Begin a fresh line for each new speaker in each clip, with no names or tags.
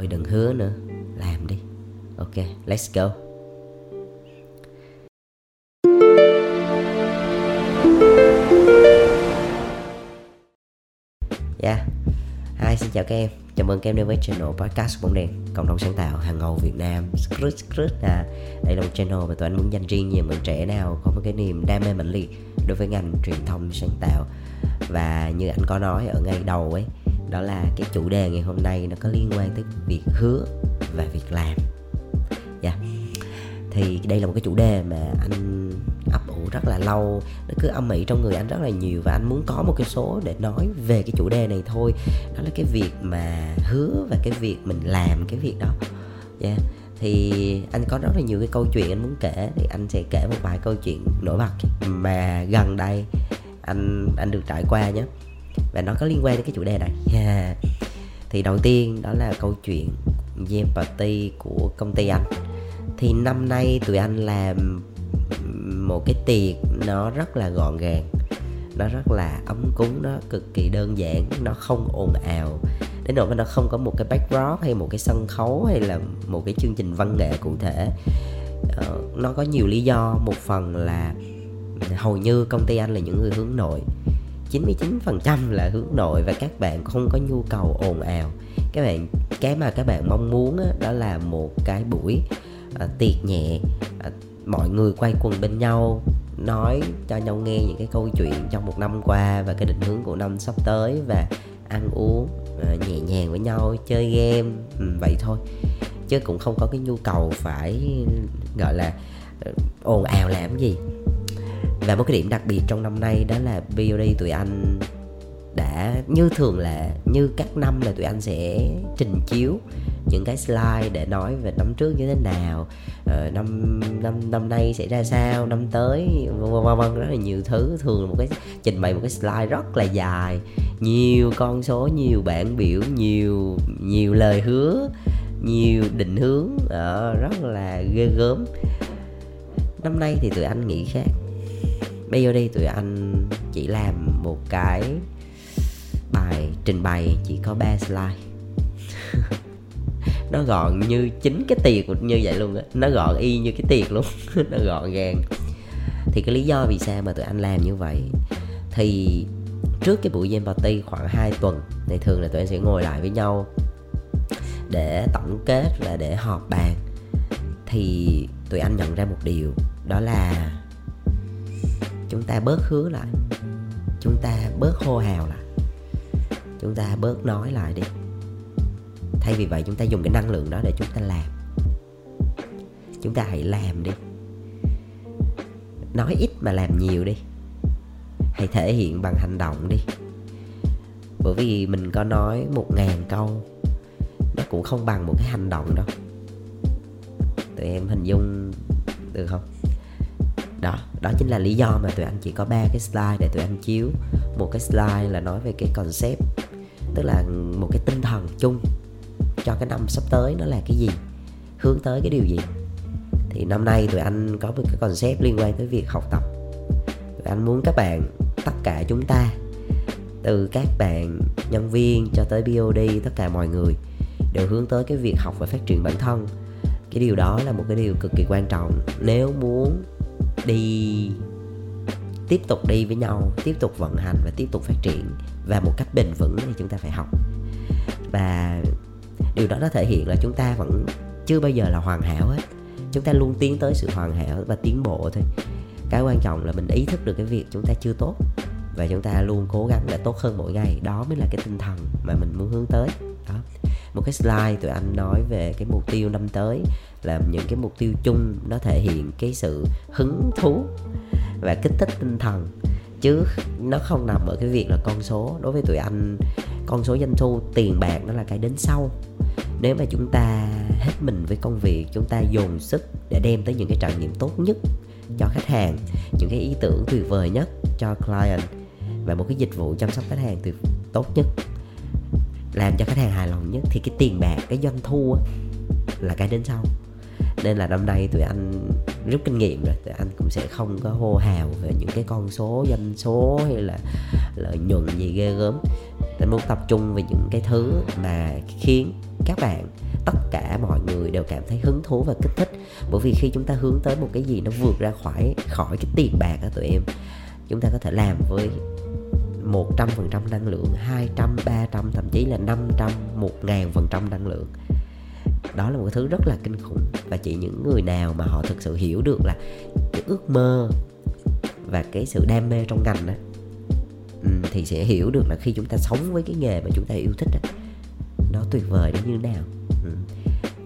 Ôi, đừng hứa nữa. Làm đi. Ok, let's go. Yeah. Hi, xin chào các em. Chào mừng các em đến với channel podcast bóng đèn, Cộng đồng sáng tạo hàng ngầu Việt Nam. Skrut skrut à. Đây là một channel mà tụi anh muốn dành riêng những bạn trẻ nào Có một cái niềm đam mê mãnh liệt Đối với ngành truyền thông sáng tạo. Và như anh có nói ở ngay đầu ấy đó là cái chủ đề ngày hôm nay Nó có liên quan tới việc hứa và việc làm. Dạ. Yeah. Thì đây là một cái chủ đề mà anh ấp ủ rất là lâu. Nó cứ âm ỉ trong người anh rất là nhiều và anh muốn có một cái số để nói về cái chủ đề này thôi. Đó là cái việc mà hứa và cái việc mình làm, cái việc đó. Yeah. thì anh có rất là nhiều cái câu chuyện anh muốn kể, thì anh sẽ kể một vài câu chuyện nổi bật mà gần đây anh anh được trải qua nhé và nó có liên quan đến cái chủ đề này. Yeah. thì đầu tiên đó là câu chuyện game party của công ty anh. Thì năm nay tụi anh làm một cái tiệc nó rất là gọn gàng nó rất là ấm cúng nó cực kỳ đơn giản nó không ồn ào. Đến nỗi mà nó không có một cái backdrop hay một cái sân khấu hay là một cái chương trình văn nghệ cụ thể. Ờ, nó có nhiều lý do. Một phần là hầu như công ty anh là những người hướng nội. 99% là hướng nội và các bạn không có nhu cầu ồn ào. Các bạn cái mà các bạn mong muốn đó, đó là một cái buổi à, tiệc nhẹ à, mọi người quay quần bên nhau nói cho nhau nghe những cái câu chuyện trong một năm qua và cái định hướng của năm sắp tới và ăn uống à, nhẹ nhàng với nhau chơi game ừ, vậy thôi. Chứ cũng không có cái nhu cầu phải gọi là ờ, ồn ào làm gì và một cái điểm đặc biệt trong năm nay đó là BOD tụi anh đã như thường là như các năm là tụi anh sẽ trình chiếu những cái slide để nói về năm trước như thế nào. Uh, năm năm năm nay sẽ ra sao năm tới vân vân vân rất là nhiều thứ. Thường một cái trình bày một cái slide rất là dài. Nhiều con số nhiều bảng biểu nhiều nhiều lời hứa nhiều định hướng uh, rất là ghê gớm. Năm nay thì tụi anh nghĩ khác bây giờ đi tụi anh chỉ làm một cái bài trình bày, chỉ có 3 slide. Nó gọn như chính cái tiệc như vậy luôn á. Nó gọn y như cái tiệc luôn. Nó gọn gàng. Thì cái lý do vì sao mà tụi anh làm như vậy? Thì trước cái buổi game party khoảng 2 tuần, thì thường là tụi anh sẽ ngồi lại với nhau để tổng kết và để họp bàn. Thì tụi anh nhận ra một điều, đó là chúng ta bớt hứa lại. Chúng ta bớt hô hào lại. Chúng ta bớt nói lại đi. Thay vì vậy chúng ta dùng cái năng lượng đó để chúng ta làm. Chúng ta hãy làm đi. Nói ít mà làm nhiều đi. Hãy thể hiện bằng hành động đi. Bởi vì mình có nói một ngàn câu, nó cũng không bằng một cái hành động đâu. Tụi em hình dung được không? Đó đó chính là lý do mà tụi anh chỉ có ba cái slide để tụi anh chiếu. Một cái slide là nói về cái concept, tức là một cái tinh thần chung cho cái năm sắp tới nó là cái gì, hướng tới cái điều gì. Thì năm nay tụi anh có một cái concept liên quan tới việc học tập. Tụi anh muốn các bạn, tất cả chúng ta, từ các bạn nhân viên cho tới BOD tất cả mọi người, đều hướng tới cái việc học và phát triển bản thân. Cái điều đó là một cái điều cực kỳ quan trọng. Nếu muốn đi, tiếp tục đi với nhau, tiếp tục vận hành và tiếp tục phát triển. Và một cách bền vững thì chúng ta phải học. Và điều đó nó thể hiện là chúng ta vẫn chưa bao giờ là hoàn hảo hết. Chúng ta luôn tiến tới sự hoàn hảo và tiến bộ thôi. Cái quan trọng là mình ý thức được cái việc chúng ta chưa tốt và chúng ta luôn cố gắng để tốt hơn mỗi ngày. Đó mới là cái tinh thần mà mình muốn hướng tới một cái slide tụi anh nói về cái mục tiêu năm tới là những cái mục tiêu chung nó thể hiện cái sự hứng thú và kích thích tinh thần. Chứ nó không nằm ở cái việc là con số. Đối với tụi anh, con số doanh thu, tiền bạc nó là cái đến sau. Nếu mà chúng ta hết mình với công việc, chúng ta dồn sức để đem tới những cái trải nghiệm tốt nhất cho khách hàng, những cái ý tưởng tuyệt vời nhất cho client và một cái dịch vụ chăm sóc khách hàng tuyệt tốt nhất làm cho khách hàng hài lòng nhất, thì cái tiền bạc, cái doanh thu là cái đến sau. Nên là năm nay tụi anh rút kinh nghiệm rồi, tụi anh cũng sẽ không có hô hào về những cái con số, doanh số hay là lợi nhuận gì ghê gớm. Tụi muốn tập trung về những cái thứ mà khiến các bạn, tất cả mọi người đều cảm thấy hứng thú và kích thích. Bởi vì khi chúng ta hướng tới một cái gì nó vượt ra khỏi khỏi cái tiền bạc á tụi em, chúng ta có thể làm với một trăm phần trăm năng lượng hai trăm ba trăm thậm chí là năm trăm một ngàn phần trăm năng lượng. Đó là một thứ rất là kinh khủng và chỉ những người nào mà họ thực sự hiểu được là cái ước mơ và cái sự đam mê trong ngành đó ừ, thì sẽ hiểu được là khi chúng ta sống với cái nghề mà chúng ta yêu thích đó, nó tuyệt vời đến như thế nào. Ừ.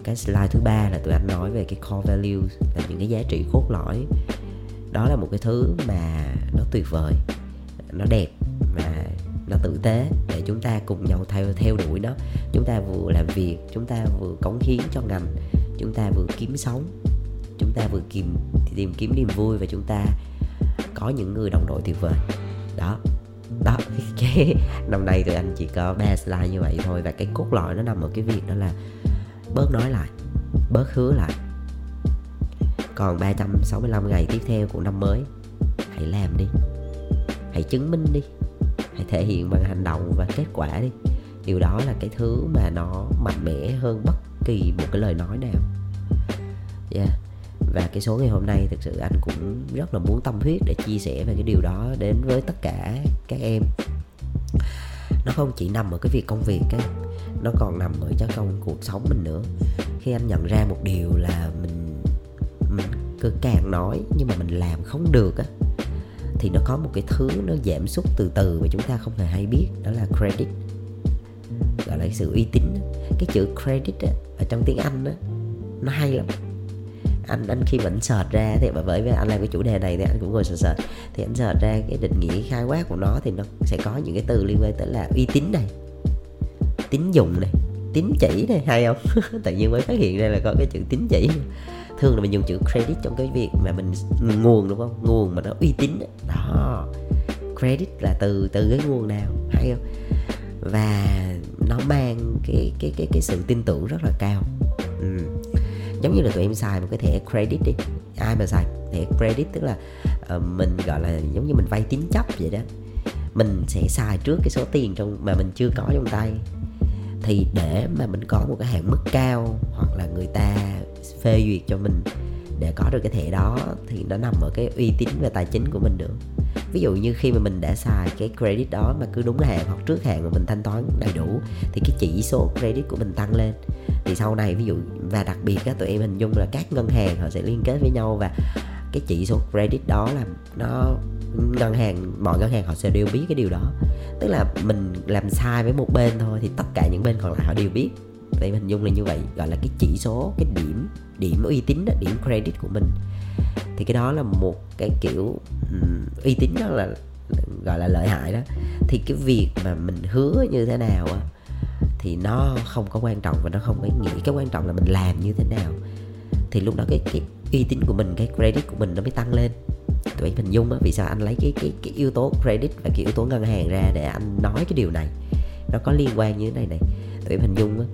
Cái slide thứ ba là tụi anh nói về cái core values là những cái giá trị cốt lõi. Đó là một cái thứ mà nó tuyệt vời nó đẹp nó tử tế để chúng ta cùng nhau theo theo đuổi nó chúng ta vừa làm việc, chúng ta vừa cống hiến cho ngành, chúng ta vừa kiếm sống, chúng ta vừa tìm tìm kiếm niềm vui và chúng ta có những người đồng đội tuyệt vời. Đó đó, cái năm nay tụi anh chỉ có ba slide như vậy thôi và cái cốt lõi nó nằm ở cái việc đó là bớt nói lại, bớt hứa lại. Còn 365 ngày tiếp theo của năm mới, hãy làm đi, hãy chứng minh đi hãy thể hiện bằng hành động và kết quả đi. Điều đó là cái thứ mà nó mạnh mẽ hơn bất kỳ một cái lời nói nào. Yeah. Và cái số ngày hôm nay thực sự anh cũng rất là muốn tâm huyết để chia sẻ về cái điều đó đến với tất cả các em. Nó không chỉ nằm ở cái việc công việc ấy, nó còn nằm ở trong cuộc sống mình nữa. Khi anh nhận ra một điều là mình mình cứ càng nói nhưng mà mình làm không được á thì nó có một cái thứ nó giảm sút từ từ mà chúng ta không hề hay biết đó là credit. Gọi là sự uy tín. Cái chữ credit á, ở trong tiếng anh á nó hay lắm. Anh anh khi mà anh ra thì bởi vì anh làm cái chủ đề này thì anh cũng ngồi sợt sợt thì anh sợt ra cái định nghĩa khai quát của nó thì nó sẽ có những cái từ liên quan tới là uy tín này tín dụng này tín chỉ này hay không? Tự nhiên mới phát hiện ra là có cái chữ tín chỉ. Thường là mình dùng chữ credit trong cái việc mà mình nguồn đúng không? Nguồn mà nó uy tín đó. Credit là từ từ cái nguồn nào hay không? Và nó mang cái cái cái cái sự tin tưởng rất là cao. Ừ giống như là tụi em xài một cái thẻ credit đi. Ai mà xài thẻ credit tức là uh, mình gọi là giống như mình vay tín chấp vậy đó. Mình sẽ xài trước cái số tiền trong mà mình chưa có trong tay thì để mà mình có một cái hạn mức cao hoặc là người ta phê duyệt cho mình để có được cái thẻ đó thì nó nằm ở cái uy tín về tài chính của mình nữa ví dụ như khi mà mình đã xài cái credit đó mà cứ đúng hạn hoặc trước hạn mà mình thanh toán đầy đủ thì cái chỉ số credit của mình tăng lên. Thì sau này ví dụ, và đặc biệt các tụi em hình dung là các ngân hàng họ sẽ liên kết với nhau và cái chỉ số credit đó là nó ngân hàng mọi ngân hàng họ sẽ đều biết cái điều đó. Tức là mình làm sai với một bên thôi thì tất cả những bên còn lại họ đều biết. Vậy hình dung là như vậy gọi là cái chỉ số cái điểm điểm uy tín đó, điểm credit của mình. Thì cái đó là một cái kiểu um, uy tín đó là gọi là lợi hại đó. Thì cái việc mà mình hứa như thế nào á thì nó không có quan trọng và nó không có ý nghĩa cái quan trọng là mình làm như thế nào. Thì lúc đó cái, cái uy tín của mình cái credit của mình nó mới tăng lên. Tụi em hình dung á vì sao anh lấy cái cái cái yếu tố credit và cái yếu tố ngân hàng ra để anh nói cái điều này? Nó có liên quan như thế này này. Tụi em hình dung á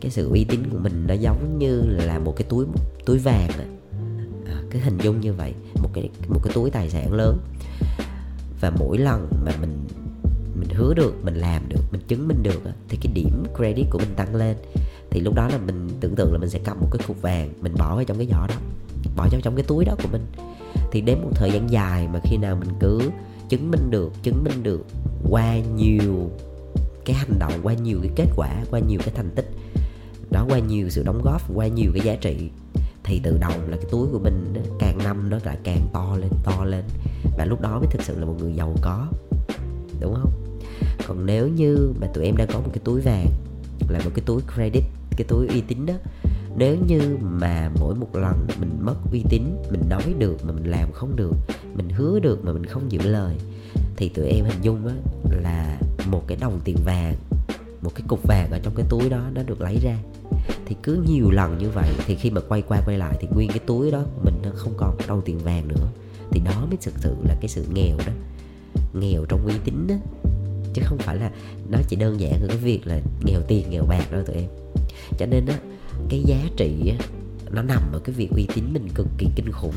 cái sự uy tín của mình nó giống như là một cái túi túi vàng á. À, cái hình dung như vậy một cái một cái túi tài sản lớn. Và mỗi lần mà mình mình hứa được mình làm được mình chứng minh được á, thì cái điểm credit của mình tăng lên. Thì lúc đó là mình tưởng tượng là mình sẽ cầm một cái cục vàng mình bỏ vào trong cái giỏ đó bỏ vào trong cái túi đó của mình. Thì đến một thời gian dài mà khi nào mình cứ chứng minh được, chứng minh được qua nhiều cái hành động, qua nhiều cái kết quả, qua nhiều cái thành tích, đó, qua nhiều sự đóng góp, qua nhiều cái giá trị, thì tự động là cái túi của mình nó càng năm nó lại càng to lên to lên. Và lúc đó mới thực sự là một người giàu có, đúng không? Còn nếu như mà tụi em đang có một cái túi vàng, là một cái túi credit, cái túi uy tín đó nếu như mà mỗi một lần mình mất uy tín, mình nói được mà mình làm không được, mình hứa được mà mình không giữ lời, thì tụi em hình dung á, là một cái đồng tiền vàng, một cái cục vàng ở trong cái túi đó nó được lấy ra. Thì cứ nhiều lần như vậy, thì khi mà quay qua quay lại thì nguyên cái túi đó mình nó không còn đồng tiền vàng nữa. Thì đó mới thực sự là cái sự nghèo đó. Nghèo trong uy tín đó chứ không phải là nó chỉ đơn giản ở cái việc là nghèo tiền, nghèo bạc đâu tụi em. Cho nên á cái giá trị nó nằm ở cái việc uy tín mình cực kỳ kinh khủng.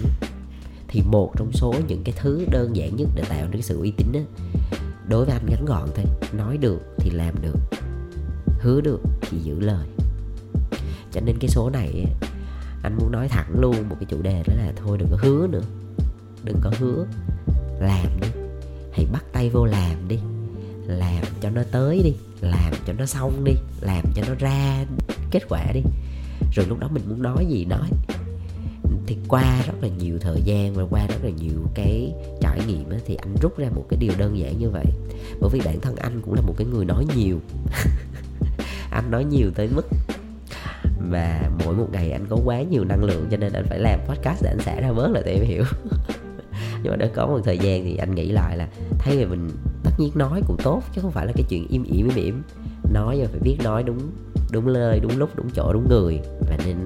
Thì một trong số những cái thứ đơn giản nhất để tạo được sự uy tín á, đối với anh ngắn gọn thôi, nói được thì làm được, hứa được thì giữ lời. Cho nên cái số này anh muốn nói thẳng luôn một cái chủ đề đó là thôi đừng có hứa nữa, đừng có hứa, làm đi, hãy bắt tay vô làm đi, làm cho nó tới đi, làm cho nó xong đi, làm cho nó ra kết quả đi. Rồi lúc đó mình muốn nói gì nói. Thì qua rất là nhiều thời gian và qua rất là nhiều cái trải nghiệm ấy, thì anh rút ra một cái điều đơn giản như vậy. Bởi vì bản thân anh cũng là một cái người nói nhiều. Anh nói nhiều tới mức và mỗi một ngày anh có quá nhiều năng lượng cho nên anh phải làm podcast để anh xả ra bớt là để em hiểu. Nhưng mà đã có một thời gian thì anh nghĩ lại là thay vì mình tất nhiên nói cũng tốt chứ không phải là cái chuyện im ỉm im ỉm. Nói nhưng phải biết nói đúng đúng lời đúng lúc, đúng chỗ, đúng người. Và nên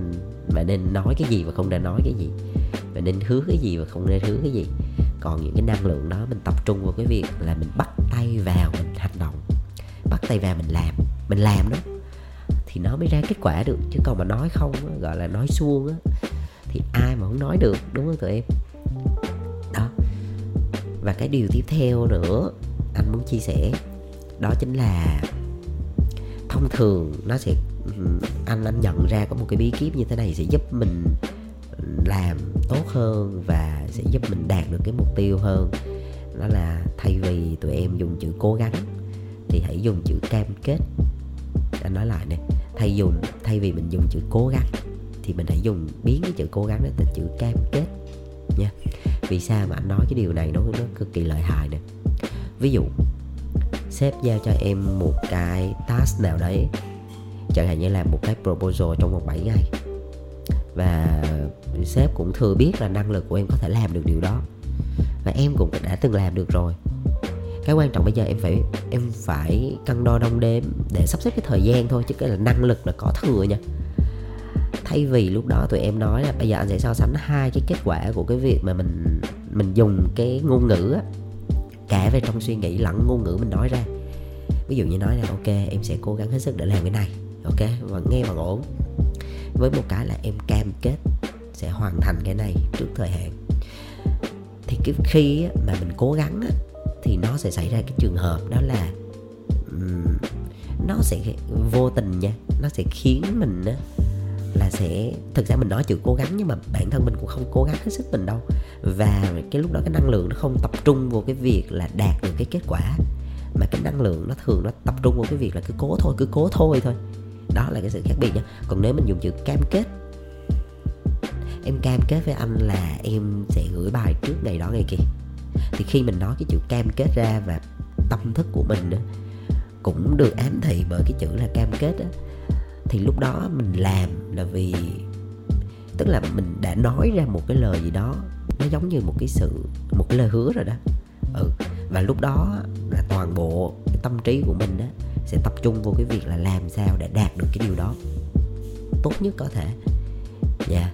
và nên nói cái gì và không nên nói cái gì. Và nên hứa cái gì và không nên hứa cái gì. Còn những cái năng lượng đó mình tập trung vào cái việc là mình bắt tay vào mình hành động. Bắt tay vào mình làm mình làm đó. Thì nó mới ra kết quả được. Chứ còn mà nói không gọi là nói suông á, thì ai mà không nói được, đúng không tụi em? Đó. Và cái điều tiếp theo nữa, anh muốn chia sẻ, đó chính là thông thường nó sẽ anh anh nhận ra có một cái bí kíp như thế này sẽ giúp mình làm tốt hơn và sẽ giúp mình đạt được cái mục tiêu hơn. Đó là thay vì tụi em dùng chữ cố gắng thì hãy dùng chữ cam kết. Anh nói lại nè, thay dùng thay vì mình dùng chữ cố gắng thì mình hãy dùng, biến cái chữ cố gắng đó thành chữ cam kết nha. Vì sao mà anh nói cái điều này nó nó cực kỳ lợi hại nè? Ví dụ sếp giao cho em một cái task nào đấy, chẳng hạn như là một cái proposal trong vòng 7 ngày. Và sếp cũng thừa biết là năng lực của em có thể làm được điều đó. Và em cũng đã từng làm được rồi. Cái quan trọng bây giờ em phải em phải cân đo đong đếm để sắp xếp cái thời gian thôi, chứ cái là năng lực là có thừa nha. Thay vì lúc đó tụi em nói là bây giờ anh sẽ so sánh hai cái kết quả của cái việc mà mình mình dùng cái ngôn ngữ á cả về trong suy nghĩ lẫn ngôn ngữ mình nói ra. Ví dụ như nói là, ok, em sẽ cố gắng hết sức để làm cái này, ok, và nghe bằng ổn với một cái là em cam kết sẽ hoàn thành cái này trước thời hạn. Thì cái khi mà mình cố gắng thì nó sẽ xảy ra cái trường hợp đó là nó sẽ vô tình nha, nó sẽ khiến mình là sẽ thực ra mình nói chữ cố gắng nhưng mà bản thân mình cũng không cố gắng hết sức mình đâu. Và cái lúc đó cái năng lượng nó không tập trung vào cái việc là đạt được cái kết quả mà cái năng lượng nó thường nó tập trung vào cái việc là cứ cố thôi cứ cố thôi thôi. Đó là cái sự khác biệt nha. Còn nếu mình dùng chữ cam kết em cam kết với anh là em sẽ gửi bài trước ngày đó ngày kia thì khi mình nói cái chữ cam kết ra và tâm thức của mình cũng được ám thị bởi cái chữ là cam kết đó, thì lúc đó mình làm là vì, tức là mình đã nói ra một cái lời gì đó, nó giống như một cái sự, một cái lời hứa rồi đó. Ừ và lúc đó là toàn bộ cái tâm trí của mình đó sẽ tập trung vô cái việc là làm sao để đạt được cái điều đó tốt nhất có thể. Dạ. Yeah.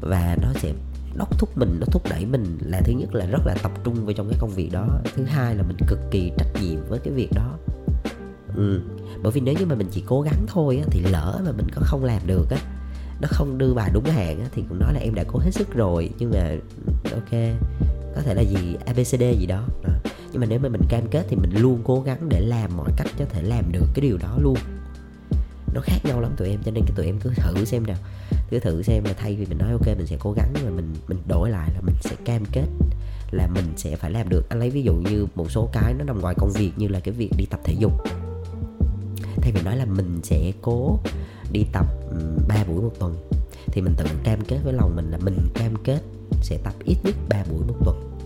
và nó sẽ đốc thúc mình, nó thúc đẩy mình là thứ nhất là rất là tập trung vào trong cái công việc đó. Thứ hai là mình cực kỳ trách nhiệm với cái việc đó ừ. bởi vì nếu như mà mình chỉ cố gắng thôi á, thì lỡ mà mình có không làm được á nó không đưa bài đúng hạn á, thì cũng nói là em đã cố hết sức rồi nhưng mà ok có thể là gì abcd gì đó. à. nhưng mà nếu mà mình cam kết thì mình luôn cố gắng để làm mọi cách có thể làm được cái điều đó luôn nó khác nhau lắm tụi em cho nên cái tụi em cứ thử xem nào cứ thử xem là thay vì mình nói ok mình sẽ cố gắng nhưng mà mình mình đổi lại là mình sẽ cam kết là mình sẽ phải làm được anh lấy ví dụ như một số cái nó nằm ngoài công việc như là cái việc đi tập thể dục thay vì nói là mình sẽ cố đi tập 3 buổi một tuần, thì mình tự cam kết với lòng mình là mình cam kết sẽ tập ít nhất 3 buổi một tuần.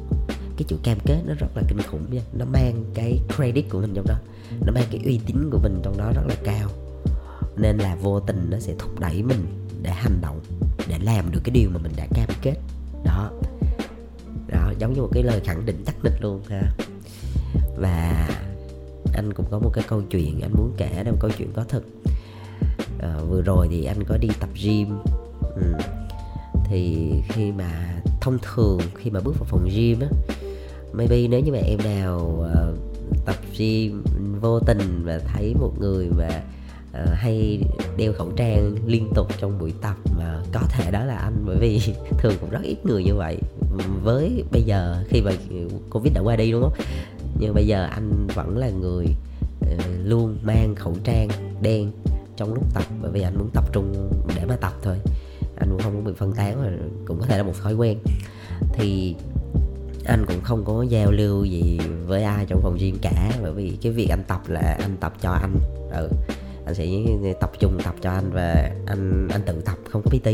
Cái chữ cam kết nó rất là kinh khủng nha, nó mang cái credit của mình trong đó, nó mang cái uy tín của mình trong đó rất là cao. Nên là vô tình nó sẽ thúc đẩy mình để hành động, để làm được cái điều mà mình đã cam kết. Đó. Đó, giống như một cái lời khẳng định chắc nịch luôn ha. Và anh cũng có một cái câu chuyện anh muốn kể là một câu chuyện có thật. À, vừa rồi thì anh có đi tập gym. Ừ. thì khi mà thông thường khi mà bước vào phòng gym á maybe nếu như mà em nào uh, tập gym vô tình và thấy một người mà uh, hay đeo khẩu trang liên tục trong buổi tập mà có thể đó là anh bởi vì thường cũng rất ít người như vậy. Với bây giờ khi mà covid đã qua đi đúng không? Nhưng bây giờ anh vẫn là người uh, luôn mang khẩu trang đen trong lúc tập. Bởi vì anh muốn tập trung để mà tập thôi. Anh cũng không muốn bị phân tán và cũng có thể là một thói quen. Thì anh cũng không có giao lưu gì với ai trong phòng gym cả. Bởi vì cái việc anh tập là anh tập cho anh. Ừ anh sẽ tập trung tập cho anh và anh anh tự tập không có PT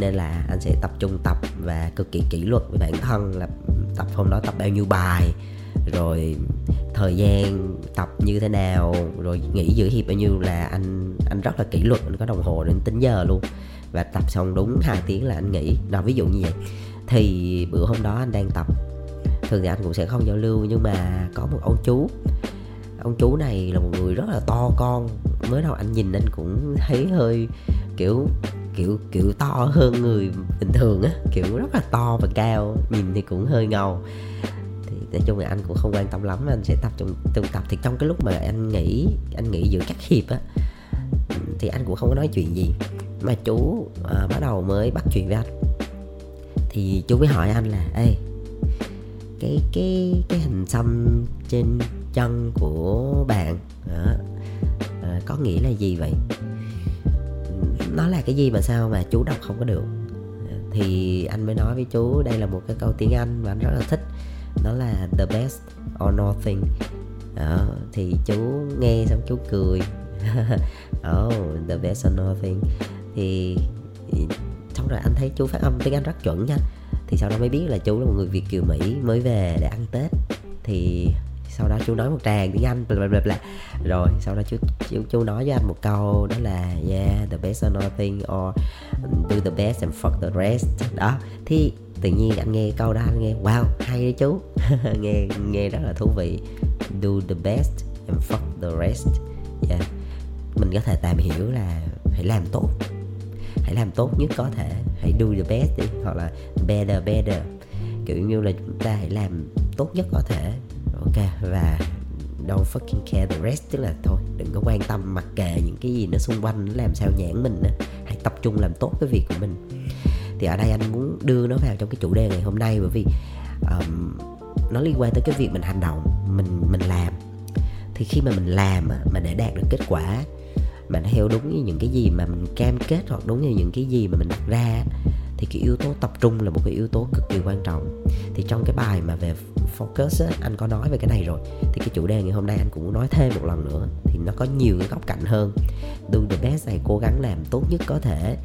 nên là anh sẽ tập trung tập và cực kỳ kỷ luật với bản thân là tập hôm đó tập bao nhiêu bài rồi thời gian tập như thế nào, rồi nghỉ giữa hiệp bao nhiêu là anh anh rất là kỷ luật, anh có đồng hồ đến tính giờ luôn. Và tập xong đúng 2 tiếng là anh nghỉ. Nào ví dụ như vậy, thì bữa hôm đó anh đang tập, thường thì anh cũng sẽ không giao lưu, nhưng mà có một ông chú. Ông chú này là một người rất là to con. Mới đầu anh nhìn anh cũng thấy hơi kiểu kiểu kiểu to hơn người bình thường á, kiểu rất là to và cao, nhìn thì cũng hơi ngầu thì nói chung là anh cũng không quan tâm lắm anh sẽ tập trung từng tập. Thì trong cái lúc mà anh nghỉ anh nghỉ giữa các hiệp á thì anh cũng không có nói chuyện gì. Mà chú à, bắt đầu mới bắt chuyện với anh. Thì chú mới hỏi anh là ê cái cái cái hình xăm trên chân của bạn đó, à, có nghĩa là gì vậy? Nó là cái gì mà sao mà chú đọc không có được? Thì anh mới nói với chú đây là một cái câu tiếng anh mà anh rất là thích đó là the best or nothing. Đó, thì chú nghe xong chú cười. Oh the best or nothing. Thì xong rồi anh thấy chú phát âm tiếng anh rất chuẩn nha. Thì sau đó mới biết là chú là một người việt kiều mỹ mới về để ăn tết. Thì sau đó chú nói một tràng tiếng anh bla bla bla. Rồi sau đó chú chú chú nói với anh một câu đó là yeah the best or nothing or do the best and fuck the rest. Đó thì tự nhiên anh nghe câu đó anh nghe, wow, hay đấy chú. Nghe nghe rất là thú vị. Do the best and fuck the rest. Yeah. Mình có thể tạm hiểu là hãy làm tốt. Hãy làm tốt nhất có thể. Hãy do the best đi, hoặc là better better. Kiểu như là chúng ta hãy làm tốt nhất có thể. Ok, và don't fucking care the rest, tức là thôi, đừng có quan tâm mặc kệ những cái gì nó xung quanh, nó làm sao nhãn mình nữa. hãy tập trung làm tốt cái việc của mình thì ở đây anh muốn đưa nó vào trong cái chủ đề ngày hôm nay bởi vì um, nó liên quan tới cái việc mình hành động mình mình làm. Thì khi mà mình làm mà để đạt được kết quả mà nó theo đúng như những cái gì mà mình cam kết hoặc đúng như những cái gì mà mình đặt ra thì cái yếu tố tập trung là một cái yếu tố cực kỳ quan trọng. Thì trong cái bài mà về focus á, anh có nói về cái này rồi. Thì cái chủ đề ngày hôm nay anh cũng muốn nói thêm một lần nữa. Thì nó có nhiều cái góc cạnh hơn. Do the best này cố gắng làm tốt nhất có thể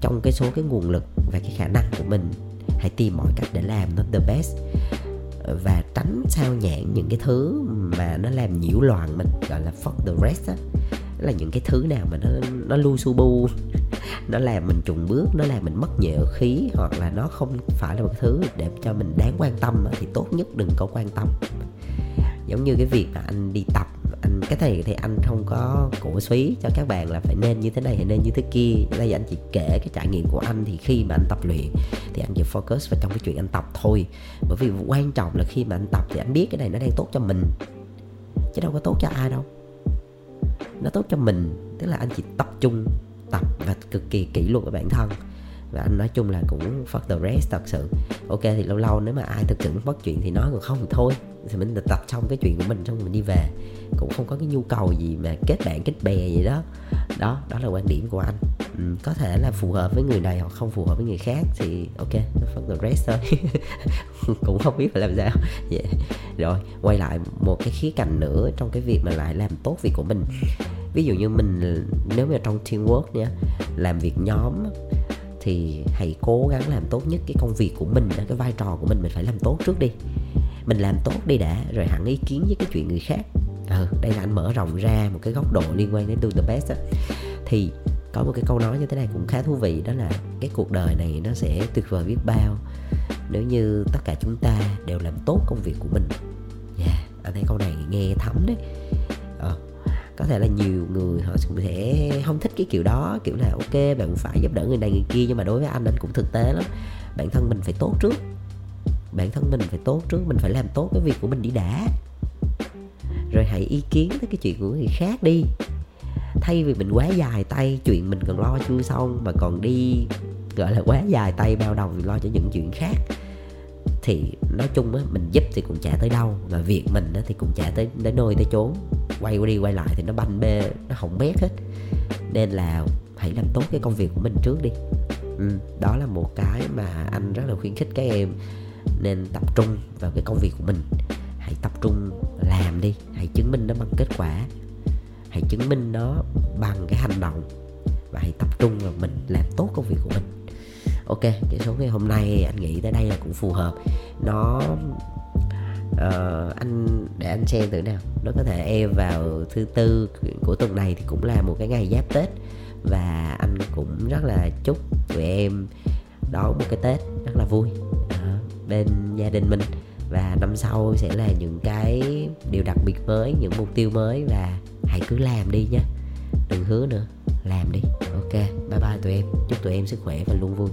trong cái số, cái nguồn lực và cái khả năng của mình. Hãy tìm mọi cách để làm nó the best. Và tránh sao nhãn những cái thứ mà nó làm nhiễu loạn mình, gọi là fuck the rest á. Là những cái thứ nào mà nó nó lu su bu. Nó làm mình trùng bước, nó làm mình mất nhẹ khí, hoặc là nó không phải là một thứ để cho mình đáng quan tâm thì tốt nhất đừng có quan tâm. Giống như cái việc mà anh đi tập anh, cái này thì anh không có cổ suý cho các bạn là phải nên như thế này hay nên như thế kia. Đây anh chỉ kể cái trải nghiệm của anh thì khi mà anh tập luyện thì anh chỉ focus vào trong cái chuyện anh tập thôi. Bởi vì quan trọng là khi mà anh tập thì anh biết cái này nó đang tốt cho mình, chứ đâu có tốt cho ai đâu. Nó tốt cho mình, tức là anh chỉ tập trung, tập và cực kỳ kỷ luật với bản thân và anh nói chung là cũng fuck the rest thật sự. Ok thì lâu lâu nếu mà ai thực sự mất chuyện thì nói còn không thì thôi. Thì mình tập xong cái chuyện của mình xong mình đi về. Cũng không có cái nhu cầu gì mà kết bạn kết bè gì đó. Đó đó là quan điểm của anh. Ừ, có thể là phù hợp với người này hoặc không phù hợp với người khác thì ok fuck the rest thôi. Cũng không biết phải làm sao. Yeah. rồi quay lại một cái khía cạnh nữa trong cái việc mà lại làm tốt việc của mình. Ví dụ như mình nếu mà trong teamwork nha làm việc nhóm thì hãy cố gắng làm tốt nhất cái công việc của mình cái vai trò của mình mình phải làm tốt trước đi. Mình làm tốt đi đã rồi hẳn ý kiến với cái chuyện người khác. Ừ, đây là anh mở rộng ra một cái góc độ liên quan đến do the best á. Thì có một cái câu nói như thế này cũng khá thú vị đó là cái cuộc đời này nó sẽ tuyệt vời biết bao nếu như tất cả chúng ta đều làm tốt công việc của mình. Yeah, anh thấy câu này nghe thấm đấy. Ờ, có thể là nhiều người họ cũng sẽ không thích cái kiểu đó, kiểu là, ok, bạn phải giúp đỡ người này người kia. Nhưng mà đối với anh anh cũng thực tế lắm. Bản thân mình phải tốt trước. Bản thân mình phải tốt trước, mình phải làm tốt cái việc của mình đi đã. Rồi hãy ý kiến tới cái chuyện của người khác đi. Thay vì mình quá dài tay, chuyện mình còn lo chưa xong, mà còn đi, gọi là, quá dài tay bao đầu lo cho những chuyện khác thì nói chung á mình giúp thì cũng chả tới đâu. Mà việc mình á thì cũng chả tới đến nơi tới chốn. Quay qua đi quay lại thì nó banh bê nó hỏng bét hết. Nên là hãy làm tốt cái công việc của mình trước đi. Ừ, đó là một cái mà anh rất là khuyến khích các em nên tập trung vào cái công việc của mình. Hãy tập trung làm đi hãy chứng minh nó bằng kết quả. Hãy chứng minh nó bằng cái hành động. Và hãy tập trung vào mình làm tốt công việc của mình ok cái số ngày hôm nay anh nghĩ tới đây là cũng phù hợp. Nó uh, anh để anh xem thử nào. Nó có thể em vào thứ tư của tuần này thì cũng là một cái ngày giáp tết. Và anh cũng rất là chúc tụi em đón một cái tết rất là vui uh, bên gia đình mình. Và năm sau sẽ là những cái điều đặc biệt mới những mục tiêu mới và hãy cứ làm đi nhé, đừng hứa nữa làm đi. Ok, bye bye tụi em. Chúc tụi em sức khỏe và luôn vui.